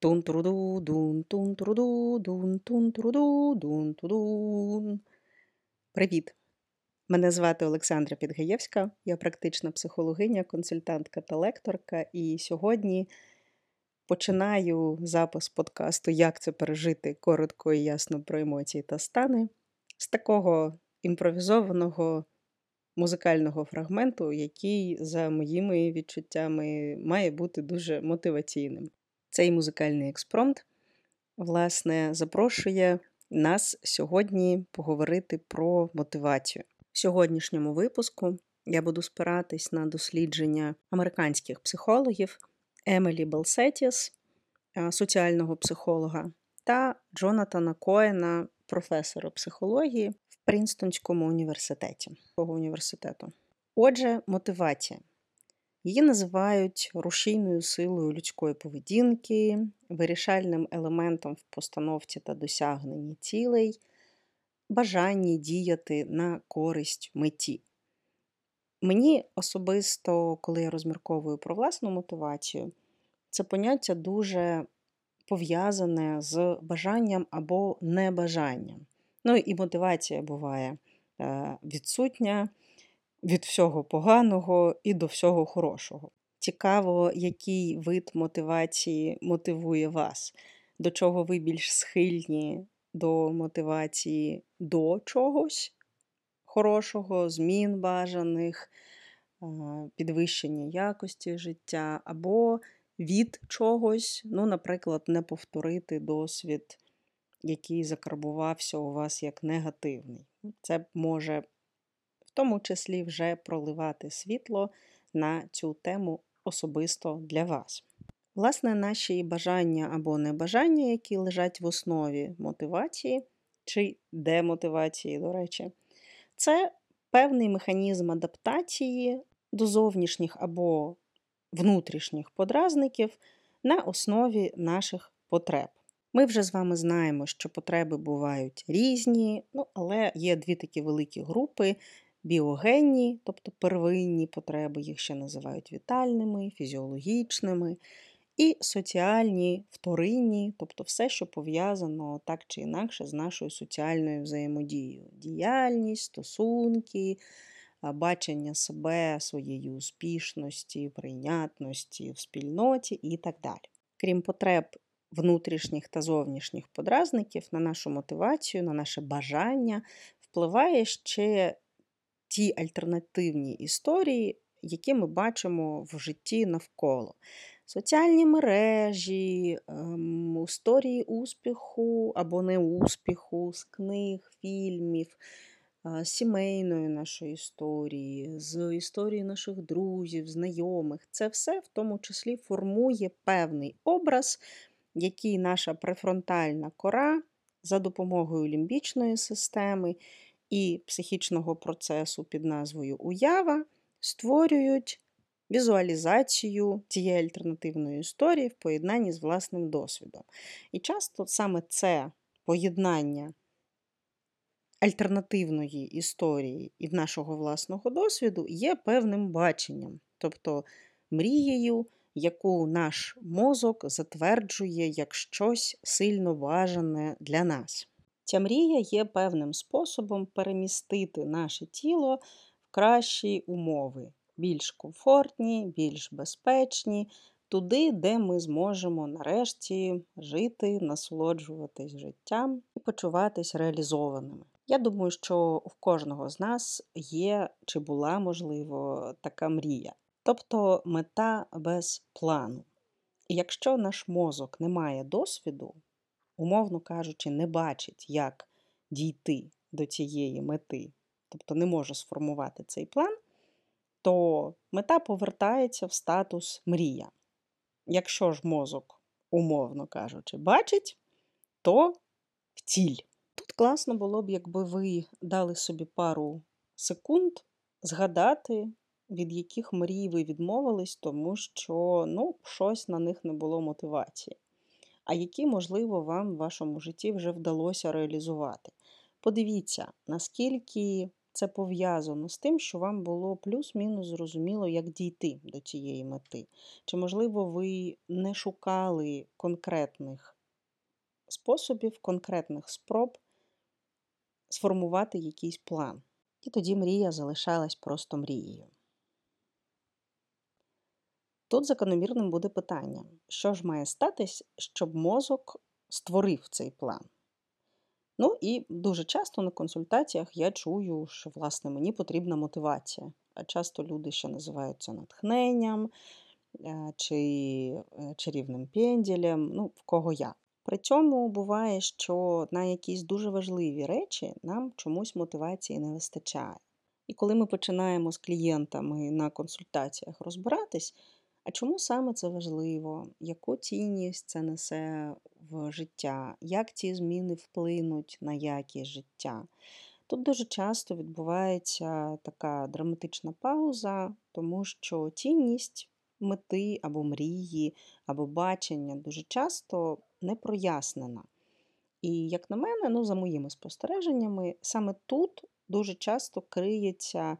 Тун труду дун тун труду дун тун труду дун тудун. Привіт! Мене звати Олександра Підгаєвська, я практична психологиня, консультантка та лекторка. І сьогодні починаю запис подкасту Як це пережити коротко і ясно про емоції та стани з такого імпровізованого музикального фрагменту, який, за моїми відчуттями, має бути дуже мотиваційним. Цей музикальний експромт, власне, запрошує нас сьогодні поговорити про мотивацію. В сьогоднішньому випуску я буду спиратись на дослідження американських психологів Емелі Белсетіс, соціального психолога, та Джонатана Коена, професора психології в Принстонському університеті. університету. Отже, мотивація. Її називають рушійною силою людської поведінки, вирішальним елементом в постановці та досягненні цілей, бажанні діяти на користь меті. Мені особисто, коли я розмірковую про власну мотивацію, це поняття дуже пов'язане з бажанням або небажанням. Ну і мотивація буває е, відсутня від всього поганого і до всього хорошого. Цікаво, який вид мотивації мотивує вас, до чого ви більш схильні до мотивації до чогось хорошого, змін бажаних, підвищення якості життя, або від чогось, ну, наприклад, не повторити досвід, який закарбувався у вас як негативний. Це може в тому числі вже проливати світло на цю тему особисто для вас. Власне, наші бажання або небажання, які лежать в основі мотивації чи демотивації, до речі, це певний механізм адаптації до зовнішніх або внутрішніх подразників на основі наших потреб. Ми вже з вами знаємо, що потреби бувають різні, ну, але є дві такі великі групи, біогенні, тобто первинні потреби, їх ще називають вітальними, фізіологічними, і соціальні, вторинні, тобто все, що пов'язано так чи інакше з нашою соціальною взаємодією. Діяльність, стосунки, бачення себе, своєї успішності, прийнятності в спільноті і так далі. Крім потреб внутрішніх та зовнішніх подразників на нашу мотивацію, на наше бажання впливає ще ті альтернативні історії, які ми бачимо в житті навколо. Соціальні мережі, ем, історії успіху або неуспіху з книг, фільмів, з сімейної нашої історії, з історії наших друзів, знайомих. Це все в тому числі формує певний образ, який наша префронтальна кора за допомогою лімбічної системи і психічного процесу під назвою Уява створюють візуалізацію цієї альтернативної історії в поєднанні з власним досвідом. І часто саме це поєднання альтернативної історії і нашого власного досвіду є певним баченням, тобто мрією, яку наш мозок затверджує як щось сильно бажане для нас. Ця мрія є певним способом перемістити наше тіло в кращі умови, більш комфортні, більш безпечні, туди, де ми зможемо нарешті жити, насолоджуватись життям і почуватись реалізованими. Я думаю, що в кожного з нас є чи була, можливо, така мрія, тобто мета без плану. І якщо наш мозок не має досвіду, умовно кажучи, не бачить, як дійти до цієї мети, тобто не може сформувати цей план, то мета повертається в статус мрія. Якщо ж мозок, умовно кажучи, бачить, то в ціль. Тут класно було б, якби ви дали собі пару секунд згадати, від яких мрій ви відмовились, тому що ну, щось на них не було мотивації а які, можливо, вам в вашому житті вже вдалося реалізувати. Подивіться, наскільки це пов'язано з тим, що вам було плюс-мінус зрозуміло, як дійти до цієї мети? Чи, можливо, ви не шукали конкретних способів, конкретних спроб сформувати якийсь план? І тоді мрія залишалась просто мрією. Тут закономірним буде питання, що ж має статись, щоб мозок створив цей план? Ну і дуже часто на консультаціях я чую, що власне мені потрібна мотивація. А часто люди ще називають це натхненням е, чи е, чарівним пенділем, ну, в кого я. При цьому буває, що на якісь дуже важливі речі нам чомусь мотивації не вистачає. І коли ми починаємо з клієнтами на консультаціях розбиратись, чому саме це важливо? Яку цінність це несе в життя? Як ці зміни вплинуть на якість життя? Тут дуже часто відбувається така драматична пауза, тому що цінність мети або мрії, або бачення дуже часто не прояснена. І, як на мене, ну, за моїми спостереженнями, саме тут дуже часто криється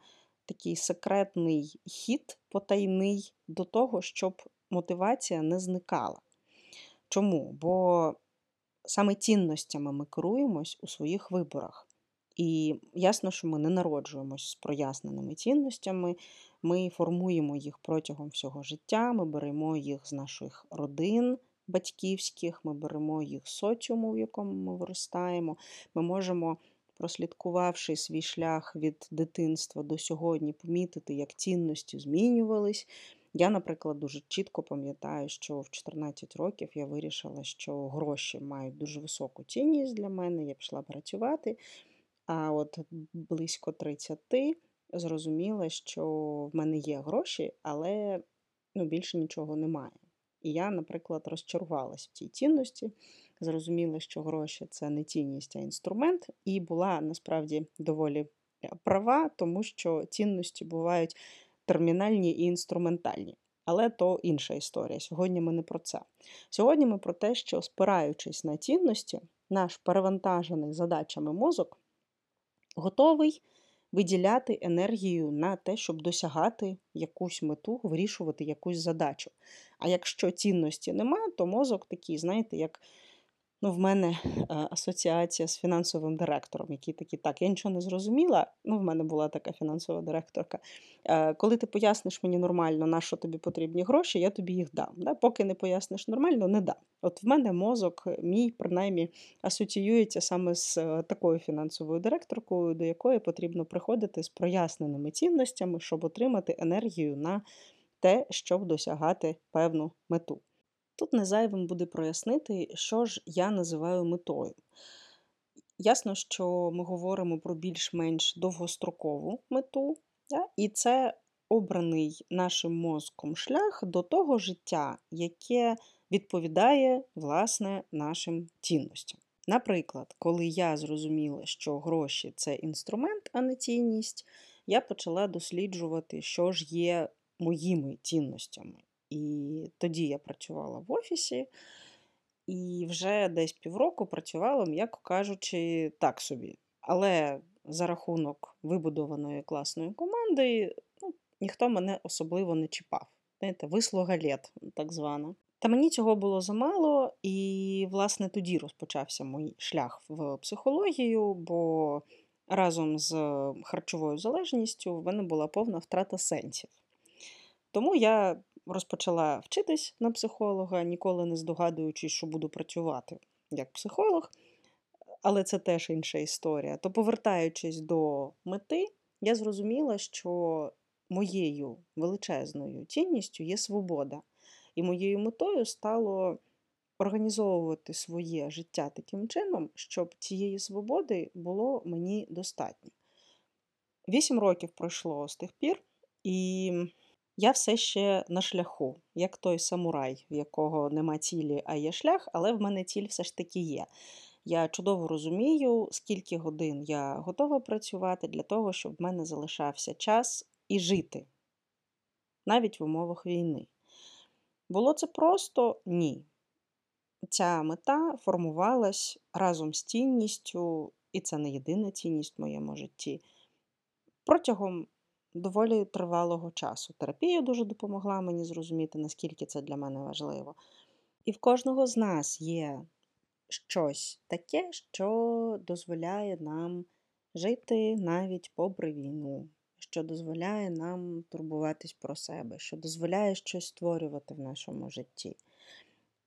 такий секретний хід потайний до того, щоб мотивація не зникала. Чому? Бо саме цінностями ми керуємось у своїх виборах. І ясно, що ми не народжуємось з проясненими цінностями, ми формуємо їх протягом всього життя, ми беремо їх з наших родин батьківських, ми беремо їх соціуму, в якому ми виростаємо. Ми можемо прослідкувавши свій шлях від дитинства до сьогодні, помітити, як цінності змінювались. Я, наприклад, дуже чітко пам'ятаю, що в 14 років я вирішила, що гроші мають дуже високу цінність для мене. Я пішла працювати. А от близько 30 зрозуміла, що в мене є гроші, але ну, більше нічого немає. І я, наприклад, розчарувалась в цій цінності зрозуміла, що гроші це не цінність, а інструмент, і була насправді доволі е, права, тому що цінності бувають термінальні і інструментальні. Але то інша історія. Сьогодні ми не про це. Сьогодні ми про те, що спираючись на цінності, наш перевантажений задачами мозок готовий виділяти енергію на те, щоб досягати якусь мету, вирішувати якусь задачу. А якщо цінності нема, то мозок такий, знаєте, як Ну, в мене е, асоціація з фінансовим директором, який такий, так, я нічого не зрозуміла. Ну, в мене була така фінансова директорка. Е, коли ти поясниш мені нормально, на що тобі потрібні гроші, я тобі їх дам. Да? Поки не поясниш нормально, не дам. От в мене мозок, мій, принаймні, асоціюється саме з е, такою фінансовою директоркою, до якої потрібно приходити з проясненими цінностями, щоб отримати енергію на те, щоб досягати певну мету. Тут не зайвим буде прояснити, що ж я називаю метою. Ясно, що ми говоримо про більш-менш довгострокову мету, і це обраний нашим мозком шлях до того життя, яке відповідає власне нашим цінностям. Наприклад, коли я зрозуміла, що гроші це інструмент, а не цінність, я почала досліджувати, що ж є моїми цінностями. І тоді я працювала в офісі, і вже десь півроку працювала, м'яко кажучи, так собі. Але за рахунок вибудованої класної команди ну, ніхто мене особливо не чіпав. Знаєте, вислуга літ, так звана. Та мені цього було замало, і, власне, тоді розпочався мій шлях в психологію, бо разом з харчовою залежністю в мене була повна втрата сенсів. Тому я розпочала вчитись на психолога, ніколи не здогадуючись, що буду працювати як психолог, але це теж інша історія. То, повертаючись до мети, я зрозуміла, що моєю величезною цінністю є свобода. І моєю метою стало організовувати своє життя таким чином, щоб цієї свободи було мені достатньо. Вісім років пройшло з тих пір, і я все ще на шляху, як той самурай, в якого нема цілі, а є шлях, але в мене ціль все ж таки є. Я чудово розумію, скільки годин я готова працювати для того, щоб в мене залишався час і жити, навіть в умовах війни. Було це просто ні. Ця мета формувалась разом з цінністю, і це не єдина цінність в моєму житті протягом доволі тривалого часу. Терапія дуже допомогла мені зрозуміти, наскільки це для мене важливо. І в кожного з нас є щось таке, що дозволяє нам жити навіть попри війну, що дозволяє нам турбуватись про себе, що дозволяє щось створювати в нашому житті,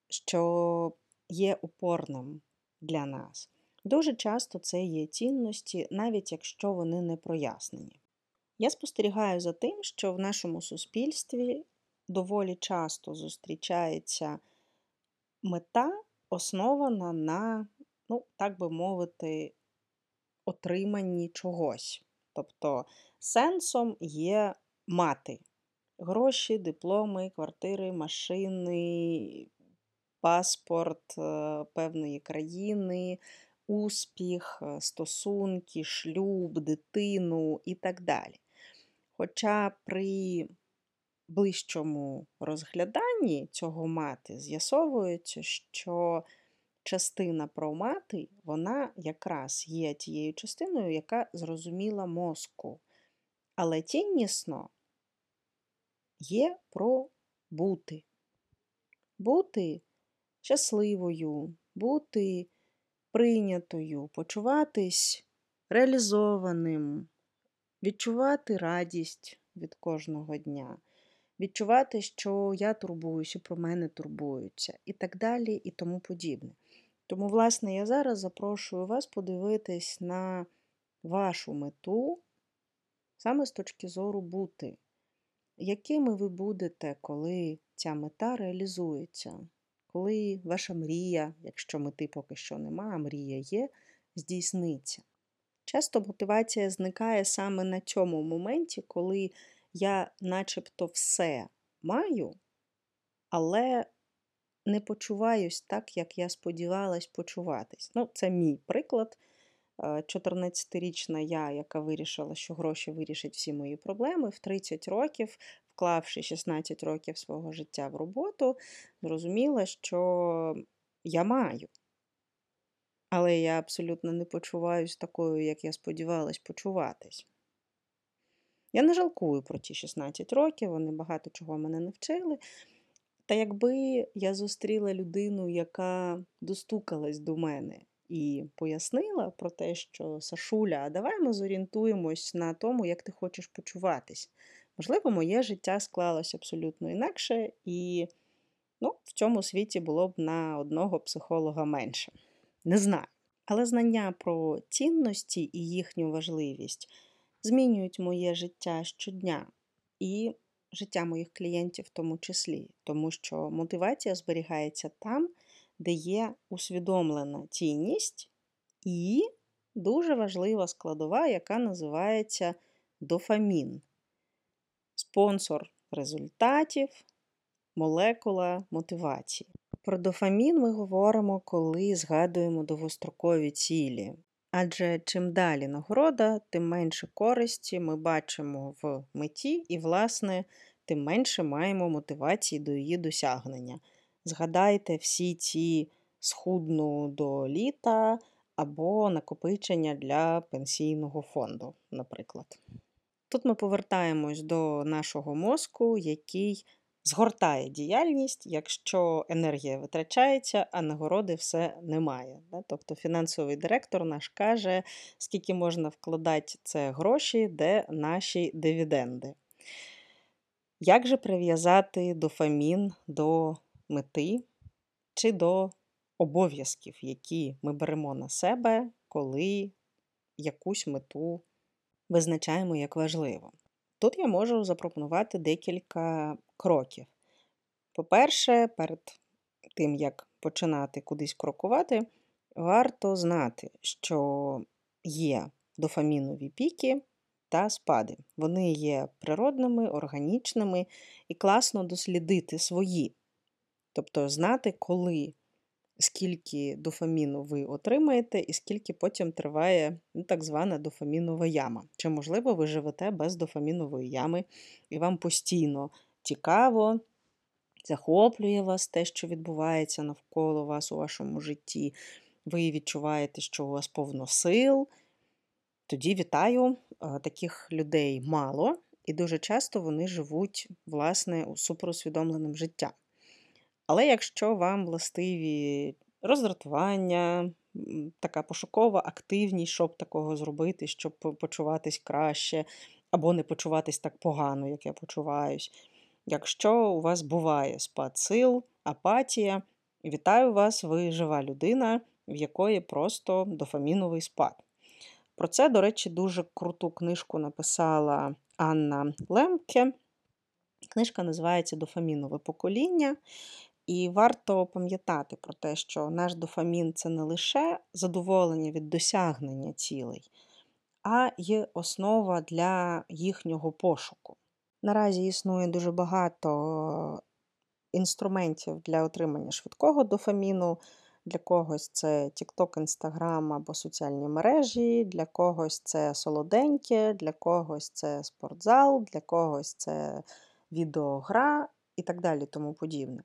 що є опорним для нас. Дуже часто це є цінності, навіть якщо вони не прояснені. Я спостерігаю за тим, що в нашому суспільстві доволі часто зустрічається мета, основана на, ну, так би мовити, отриманні чогось. Тобто сенсом є мати гроші, дипломи, квартири, машини, паспорт е, певної країни, успіх, е, стосунки, шлюб, дитину і так далі. Хоча при ближчому розгляданні цього мати з'ясовується, що частина про мати, вона якраз є тією частиною, яка зрозуміла мозку. Але тіннісно є про бути. Бути щасливою, бути прийнятою, почуватись реалізованим, відчувати радість від кожного дня, відчувати, що я турбуюся, про мене турбуються, і так далі, і тому подібне. Тому, власне, я зараз запрошую вас подивитись на вашу мету саме з точки зору бути. Якими ви будете, коли ця мета реалізується? Коли ваша мрія, якщо мети поки що нема, а мрія є, здійсниться. Часто мотивація зникає саме на цьому моменті, коли я начебто все маю, але не почуваюсь так, як я сподівалась почуватись. Ну, Це мій приклад. 14-річна е, я, яка вирішила, що гроші вирішать всі мої проблеми, в 30 років, вклавши 16 років свого життя в роботу, зрозуміла, що я маю. Але я абсолютно не почуваюся такою, як я сподівалась почуватись. Я не жалкую про ті 16 років, вони багато чого мене навчили. Та якби я зустріла людину, яка достукалась до мене і пояснила про те, що Сашуля, а давай ми зорієнтуємось на тому, як ти хочеш почуватись. Можливо, моє життя склалось абсолютно інакше, і ну, в цьому світі було б на одного психолога менше. Не знаю. Але знання про цінності і їхню важливість змінюють моє життя щодня і життя моїх клієнтів в тому числі, тому що мотивація зберігається там, де є усвідомлена цінність і дуже важлива складова, яка називається дофамін. Спонсор результатів, молекула мотивації. Про дофамін ми говоримо, коли згадуємо довгострокові цілі. Адже чим далі нагорода, тим менше користі ми бачимо в меті, і, власне, тим менше маємо мотивації до її досягнення. Згадайте всі ці схудну до літа або накопичення для пенсійного фонду, наприклад. Тут ми повертаємось до нашого мозку, який згортає діяльність, якщо енергія витрачається, а нагороди все немає. Тобто фінансовий директор наш каже, скільки можна вкладати це гроші, де наші дивіденди. Як же прив'язати дофамін до мети чи до обов'язків, які ми беремо на себе, коли якусь мету визначаємо як важливо? Тут я можу запропонувати декілька кроків. По-перше, перед тим, як починати кудись крокувати, варто знати, що є дофамінові піки та спади. Вони є природними, органічними і класно дослідити свої. Тобто знати, коли, скільки дофаміну ви отримаєте, і скільки потім триває ну, так звана дофамінова яма. Чи, можливо, ви живете без дофамінової ями, і вам постійно цікаво, захоплює вас те, що відбувається навколо вас у вашому житті. Ви відчуваєте, що у вас повно сил. Тоді вітаю, таких людей мало, і дуже часто вони живуть, власне, у суперусвідомленим життям. Але якщо вам властиві роздратування, така пошукова активність, щоб такого зробити, щоб почуватись краще, або не почуватись так погано, як я почуваюсь. Якщо у вас буває спад сил, апатія, вітаю вас, ви жива людина, в якої просто дофаміновий спад. Про це, до речі, дуже круту книжку написала Анна Лемке. Книжка називається Дофамінове покоління. І варто пам'ятати про те, що наш дофамін це не лише задоволення від досягнення цілей, а є основа для їхнього пошуку. Наразі існує дуже багато інструментів для отримання швидкого дофаміну. Для когось це TikTok, Instagram або соціальні мережі, для когось це солоденьке, для когось це спортзал, для когось це відеогра і так далі тому подібне.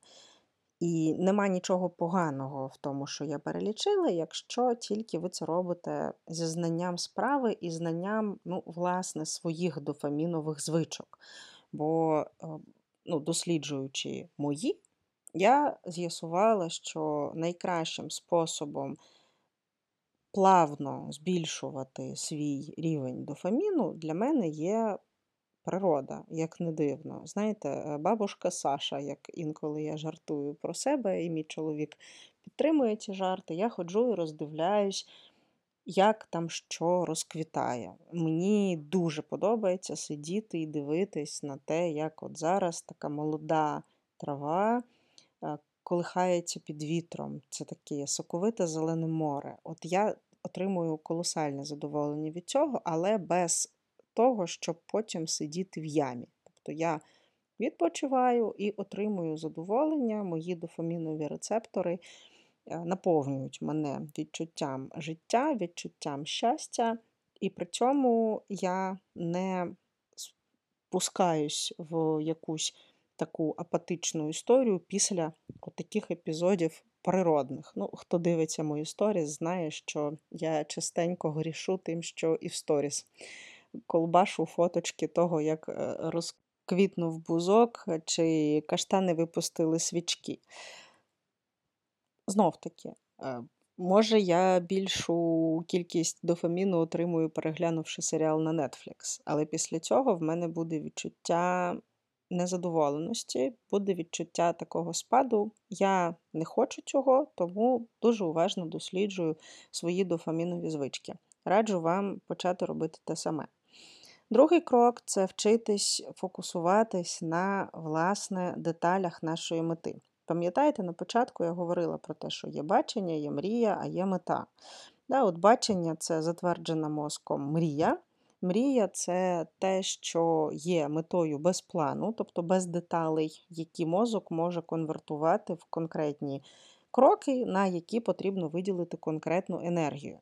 І нема нічого поганого в тому, що я перелічила, якщо тільки ви це робите зі знанням справи і знанням, ну, власне, своїх дофамінових звичок. Бо, е, ну, досліджуючи мої, я з'ясувала, що найкращим способом плавно збільшувати свій рівень дофаміну для мене є природа, як не дивно. Знаєте, е, бабушка Саша, як інколи я жартую про себе, і мій чоловік підтримує ці жарти, я ходжу і роздивляюсь, як там що розквітає. Мені дуже подобається сидіти і дивитись на те, як от зараз така молода трава е, колихається під вітром. Це таке соковите зелене море. От я отримую колосальне задоволення від цього, але без того, щоб потім сидіти в ямі. Тобто я відпочиваю і отримую задоволення, мої дофамінові рецептори е, наповнюють мене відчуттям життя, відчуттям щастя, і при цьому я не спускаюсь в якусь таку апатичну історію після таких епізодів природних. Ну, Хто дивиться мої сторіс, знає, що я частенько грішу тим, що і в сторіс колбашу фоточки того, як е, розквітнув бузок, чи каштани випустили свічки. Знов таки, е, може, я більшу кількість дофаміну отримую, переглянувши серіал на Netflix, але після цього в мене буде відчуття незадоволеності, буде відчуття такого спаду. Я не хочу цього, тому дуже уважно досліджую свої дофамінові звички. Раджу вам почати робити те саме. Другий крок це вчитись фокусуватись на власне деталях нашої мети. Пам'ятаєте, на початку я говорила про те, що є бачення, є мрія, а є мета. Да, от Бачення це затверджена мозком мрія. Мрія це те, що є метою без плану, тобто без деталей, які мозок може конвертувати в конкретні кроки, на які потрібно виділити конкретну енергію.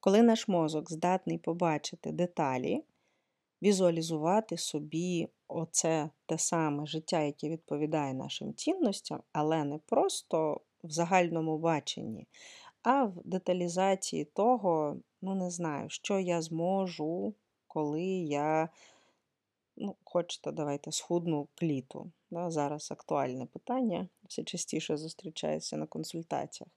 Коли наш мозок здатний побачити деталі, візуалізувати собі оце те саме життя, яке відповідає нашим цінностям, але не просто в загальному баченні, а в деталізації того, ну не знаю, що я зможу, коли я, ну, хочете, давайте схудну кліту. Да, Зараз актуальне питання, все частіше зустрічається на консультаціях.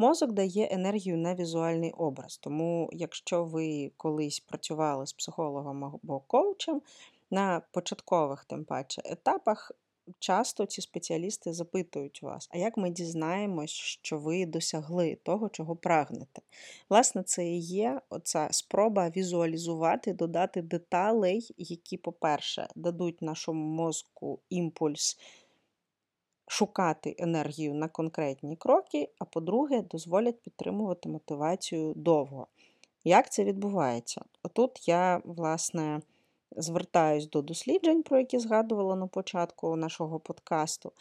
Мозок дає енергію на візуальний образ. Тому, якщо ви колись працювали з психологом або коучем, на початкових, тим паче, етапах часто ці спеціалісти запитують вас, а як ми дізнаємось, що ви досягли того, чого прагнете? Власне, це і є оця спроба візуалізувати, додати деталей, які, по-перше, дадуть нашому мозку імпульс шукати енергію на конкретні кроки, а по-друге, дозволять підтримувати мотивацію довго. Як це відбувається? Отут я, власне, звертаюсь до досліджень, про які згадувала на початку нашого подкасту.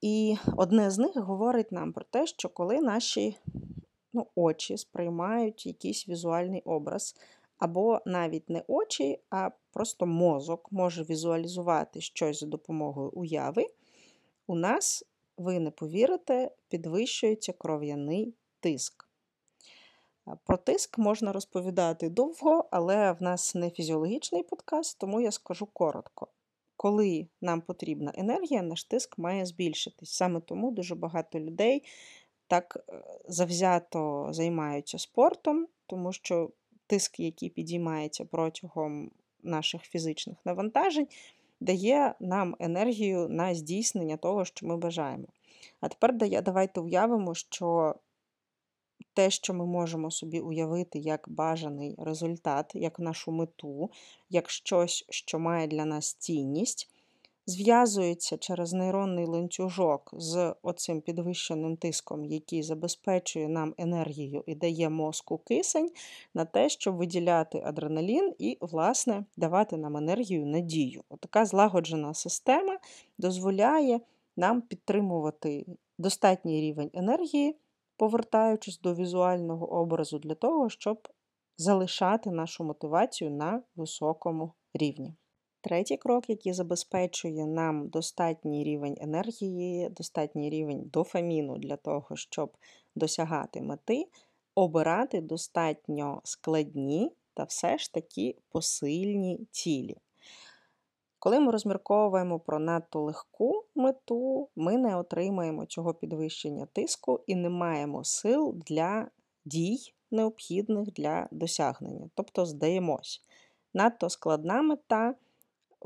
І одне з них говорить нам про те, що коли наші ну, очі сприймають якийсь візуальний образ, або навіть не очі, а просто мозок може візуалізувати щось за допомогою уяви, у нас, ви не повірите, підвищується кров'яний тиск. Про тиск можна розповідати довго, але в нас не фізіологічний подкаст, тому я скажу коротко. Коли нам потрібна енергія, наш тиск має збільшитись. Саме тому дуже багато людей так е, завзято займаються спортом, тому що тиск, який підіймається протягом наших фізичних навантажень, дає нам енергію на здійснення того, що ми бажаємо. А тепер давайте уявимо, що те, що ми можемо собі уявити як бажаний результат, як нашу мету, як щось, що має для нас цінність, зв'язується через нейронний ланцюжок з оцим підвищеним тиском, який забезпечує нам енергію і дає мозку кисень на те, щоб виділяти адреналін і, власне, давати нам енергію надію. Отака злагоджена система дозволяє нам підтримувати достатній рівень енергії, повертаючись до візуального образу для того, щоб залишати нашу мотивацію на високому рівні. Третій крок, який забезпечує нам достатній рівень енергії, достатній рівень дофаміну для того, щоб досягати мети, обирати достатньо складні та все ж таки посильні цілі. Коли ми розмірковуємо про надто легку мету, ми не отримаємо цього підвищення тиску і не маємо сил для дій, необхідних для досягнення, тобто здаємось. Надто складна мета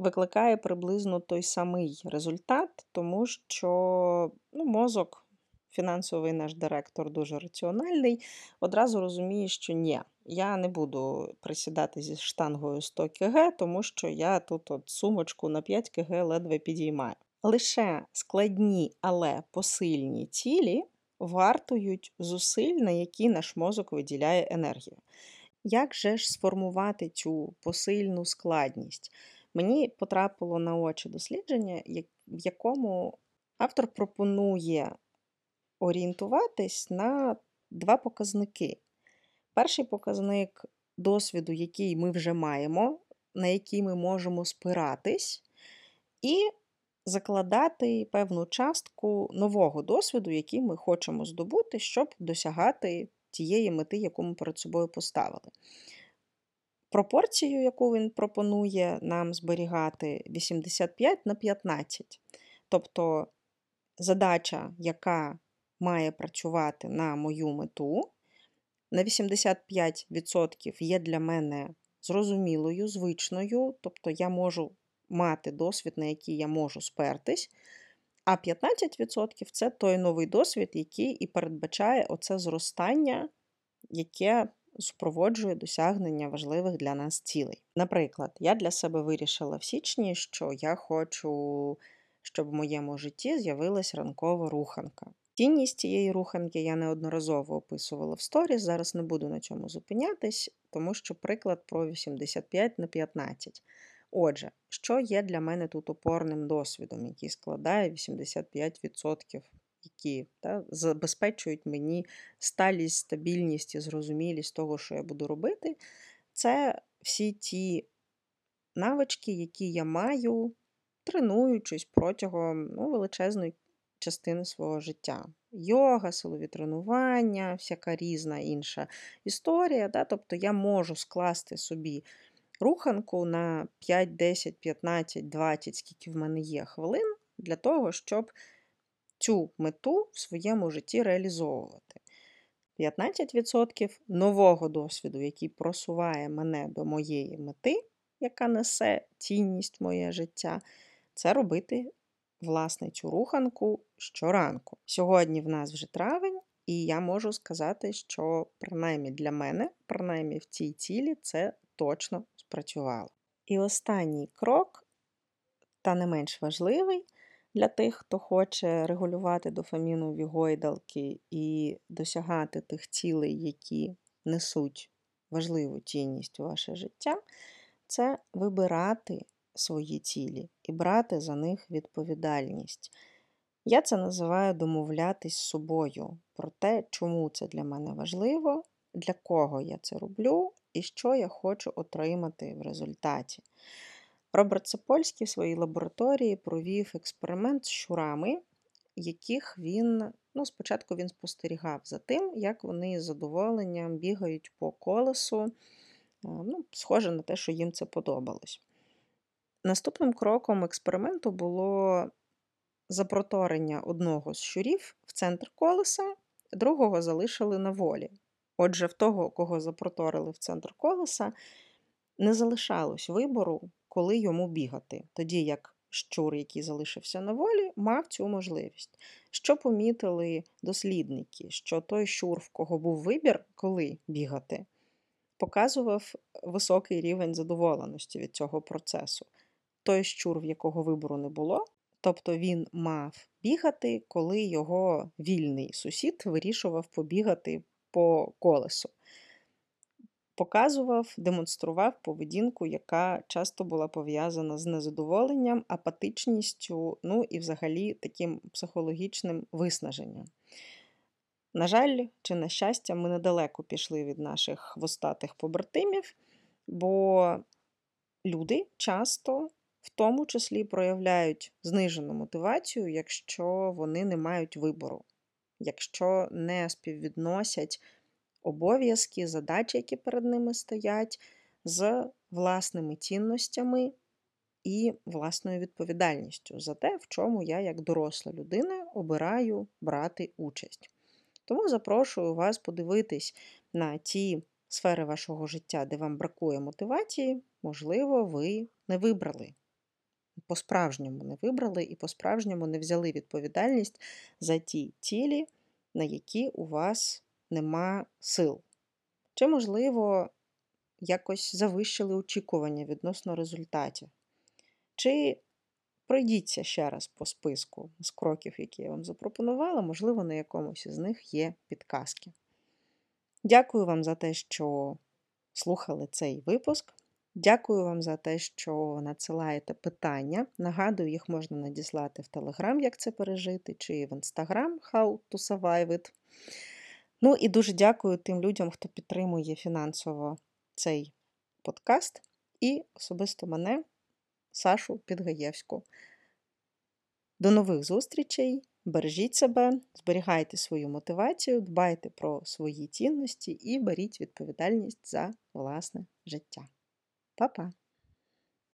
викликає приблизно той самий результат, тому що ну, мозок, фінансовий наш директор дуже раціональний, одразу розуміє, що ні, я не буду присідати зі штангою 100 кг, тому що я тут от сумочку на 5 кг ледве підіймаю. Лише складні, але посильні цілі вартують зусиль, на які наш мозок виділяє енергію. Як же ж сформувати цю посильну складність? Мені потрапило на очі дослідження, в якому автор пропонує орієнтуватись на два показники. Перший показник досвіду, який ми вже маємо, на який ми можемо спиратись, і закладати певну частку нового досвіду, який ми хочемо здобути, щоб досягати тієї мети, яку ми перед собою поставили. Пропорцію, яку він пропонує нам зберігати 85 на 15. Тобто задача, яка має працювати на мою мету, на 85% є для мене зрозумілою, звичною, тобто я можу мати досвід, на який я можу спертись. А 15% це той новий досвід, який і передбачає оце зростання, яке супроводжує досягнення важливих для нас цілей. Наприклад, я для себе вирішила в січні, що я хочу, щоб в моєму житті з'явилась ранкова руханка. Цінність цієї руханки я неодноразово описувала в сторіс, зараз не буду на цьому зупинятись, тому що приклад про 85 на 15. Отже, що є для мене тут опорним досвідом, який складає 85% які та, забезпечують мені сталість, стабільність і зрозумілість того, що я буду робити, це всі ті навички, які я маю, тренуючись протягом ну, величезної частини свого життя. Йога, силові тренування, всяка різна інша історія. Да? Тобто я можу скласти собі руханку на 5, 10, 15, 20, скільки в мене є хвилин, для того, щоб цю мету в своєму житті реалізовувати. 15% нового досвіду, який просуває мене до моєї мети, яка несе цінність моє життя, це робити, власне, цю руханку щоранку. Сьогодні в нас вже травень, і я можу сказати, що принаймні для мене, принаймні в цій цілі, це точно спрацювало. І останній крок, та не менш важливий, для тих, хто хоче регулювати дофамінові гойдалки і досягати тих цілей, які несуть важливу цінність у ваше життя, це вибирати свої цілі і брати за них відповідальність. Я це називаю домовлятись з собою про те, чому це для мене важливо, для кого я це роблю і що я хочу отримати в результаті. Роберт Сапольський в своїй лабораторії провів експеримент з щурами яких він, ну, спочатку він спостерігав за тим, як вони з задоволенням бігають по колесу. Ну, Схоже на те, що їм це подобалось. Наступним кроком експерименту було запроторення одного з щурів в центр колеса, другого залишили на волі. Отже, в того, кого запроторили в центр колеса, не залишалось вибору, коли йому бігати, тоді як щур, який залишився на волі, мав цю можливість. Що помітили дослідники, що той щур, в кого був вибір, коли бігати, показував високий рівень задоволеності від цього процесу. Той щур, в якого вибору не було, тобто він мав бігати, коли його вільний сусід вирішував побігати по колесу показував, демонстрував поведінку, яка часто була пов'язана з незадоволенням, апатичністю, ну і взагалі таким психологічним виснаженням. На жаль, чи на щастя, ми недалеко пішли від наших хвостатих побратимів, бо люди часто в тому числі проявляють знижену мотивацію, якщо вони не мають вибору, якщо не співвідносять обов'язки, задачі, які перед ними стоять, з власними цінностями і власною відповідальністю за те, в чому я, як доросла людина, обираю брати участь. Тому запрошую вас подивитись на ті сфери вашого життя, де вам бракує мотивації, можливо, ви не вибрали. По-справжньому не вибрали і по-справжньому не взяли відповідальність за ті цілі, на які у вас нема сил. Чи, можливо, якось завищили очікування відносно результатів. Чи пройдіться ще раз по списку з кроків, які я вам запропонувала, можливо, на якомусь із них є підказки. Дякую вам за те, що слухали цей випуск. Дякую вам за те, що надсилаєте питання. Нагадую, їх можна надіслати в Telegram, як це пережити, чи в Instagram How to Survive It. Ну і дуже дякую тим людям, хто підтримує фінансово цей подкаст, і особисто мене, Сашу Підгаєвську. До нових зустрічей! Бережіть себе, зберігайте свою мотивацію, дбайте про свої цінності і беріть відповідальність за власне життя. Па-па!